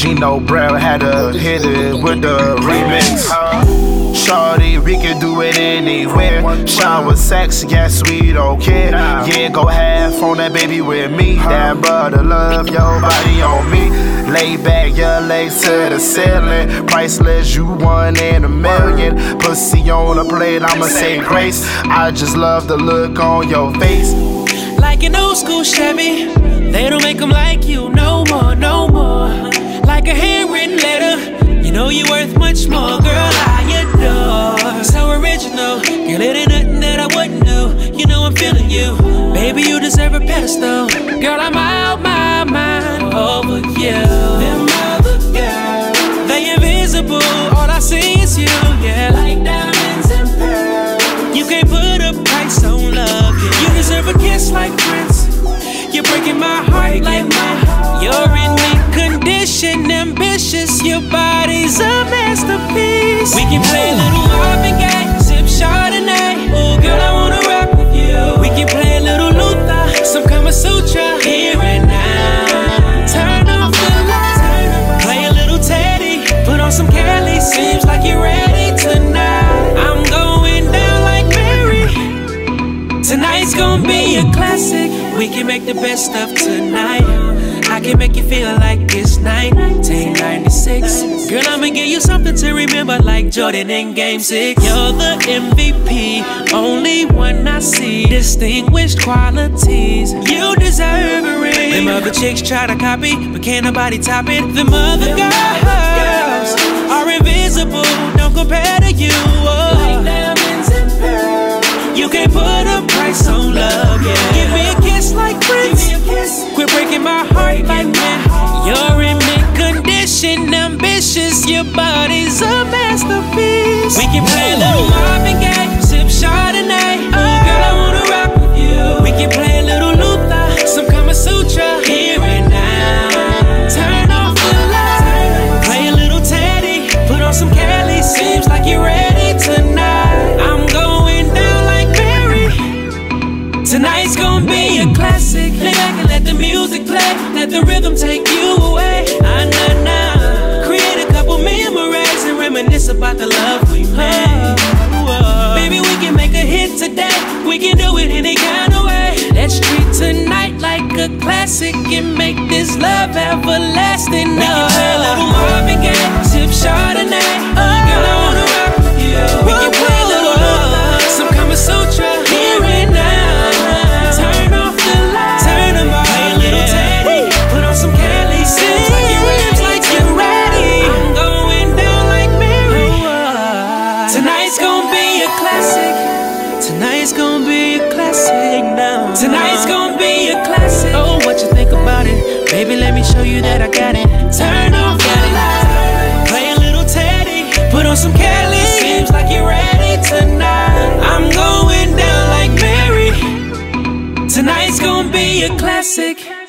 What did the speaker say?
Geno Brown had to hit it with the remix. Shorty, we can do it anywhere. Shower sex, yes, we don't care. Yeah, go half on that baby with me. That brother love your body on me. Lay back, your legs to the ceiling. Priceless, you one in a million. Pussy on a plate, I'ma say grace. I just love the look on your face. Like an old school Chevy, they don't make them like you no more, no more. Like a handwritten letter, you know you're worth much more, girl. I adore. So original, girl, it ain't nothing that I wouldn't do. You know I'm feeling you, baby. You deserve a pedestal, girl. I'm out my mind over you. Them other girls, they invisible. All I see is you, yeah. Like diamonds and pearls. You can't put a price on love. You deserve a kiss like Prince. You're breaking my heart like my heart. Your body's a masterpiece. We can play a little Marvin Gaye, sip Chardonnay. Oh, girl, I wanna rock with you. We can play a little Luther, some Kama Sutra here and now. Turn off the lights, play a little Teddy, put on some Kelly. Seems like you're ready tonight. I'm going down like Mary. Tonight's gonna be a classic. We can make the best of tonight. I can make you feel like it's 1996. Girl, I'ma give you something to remember, like Jordan in Game 6. You're the MVP, only one I see. Distinguished qualities, you deserve a ring. Them other chicks try to copy, but can't nobody top it. Them other girls are invisible, don't compare to you. Oh. Like diamonds and pearls. You can't put a price on love, yeah. We can play a little Marvin Gaye, sip Chardonnay. Oh, girl, I wanna rock with you. We can play a little Luther, some Kama Sutra here and now. Turn off the lights, play a little Teddy, put on some Kelly. Seems like you're ready tonight. I'm going down like Mary. Tonight's gonna be a classic. Lay back and let the music play. Let the rhythm take you away. Ah, nah, nah. Create a couple memories and reminisce about the love made. Baby, we can make a hit today. We can do it any kind of way. Let's treat tonight like a classic and make this love everlasting. Gonna be a classic. Tonight's gonna be a classic now. Tonight's gonna be a classic. Oh, what you think about it? Baby, let me show you that I got it. Turn off the lights. Play a little Teddy. Put on some Kelly. Seems like you're ready tonight. I'm going down like Mary. Tonight's gonna be a classic.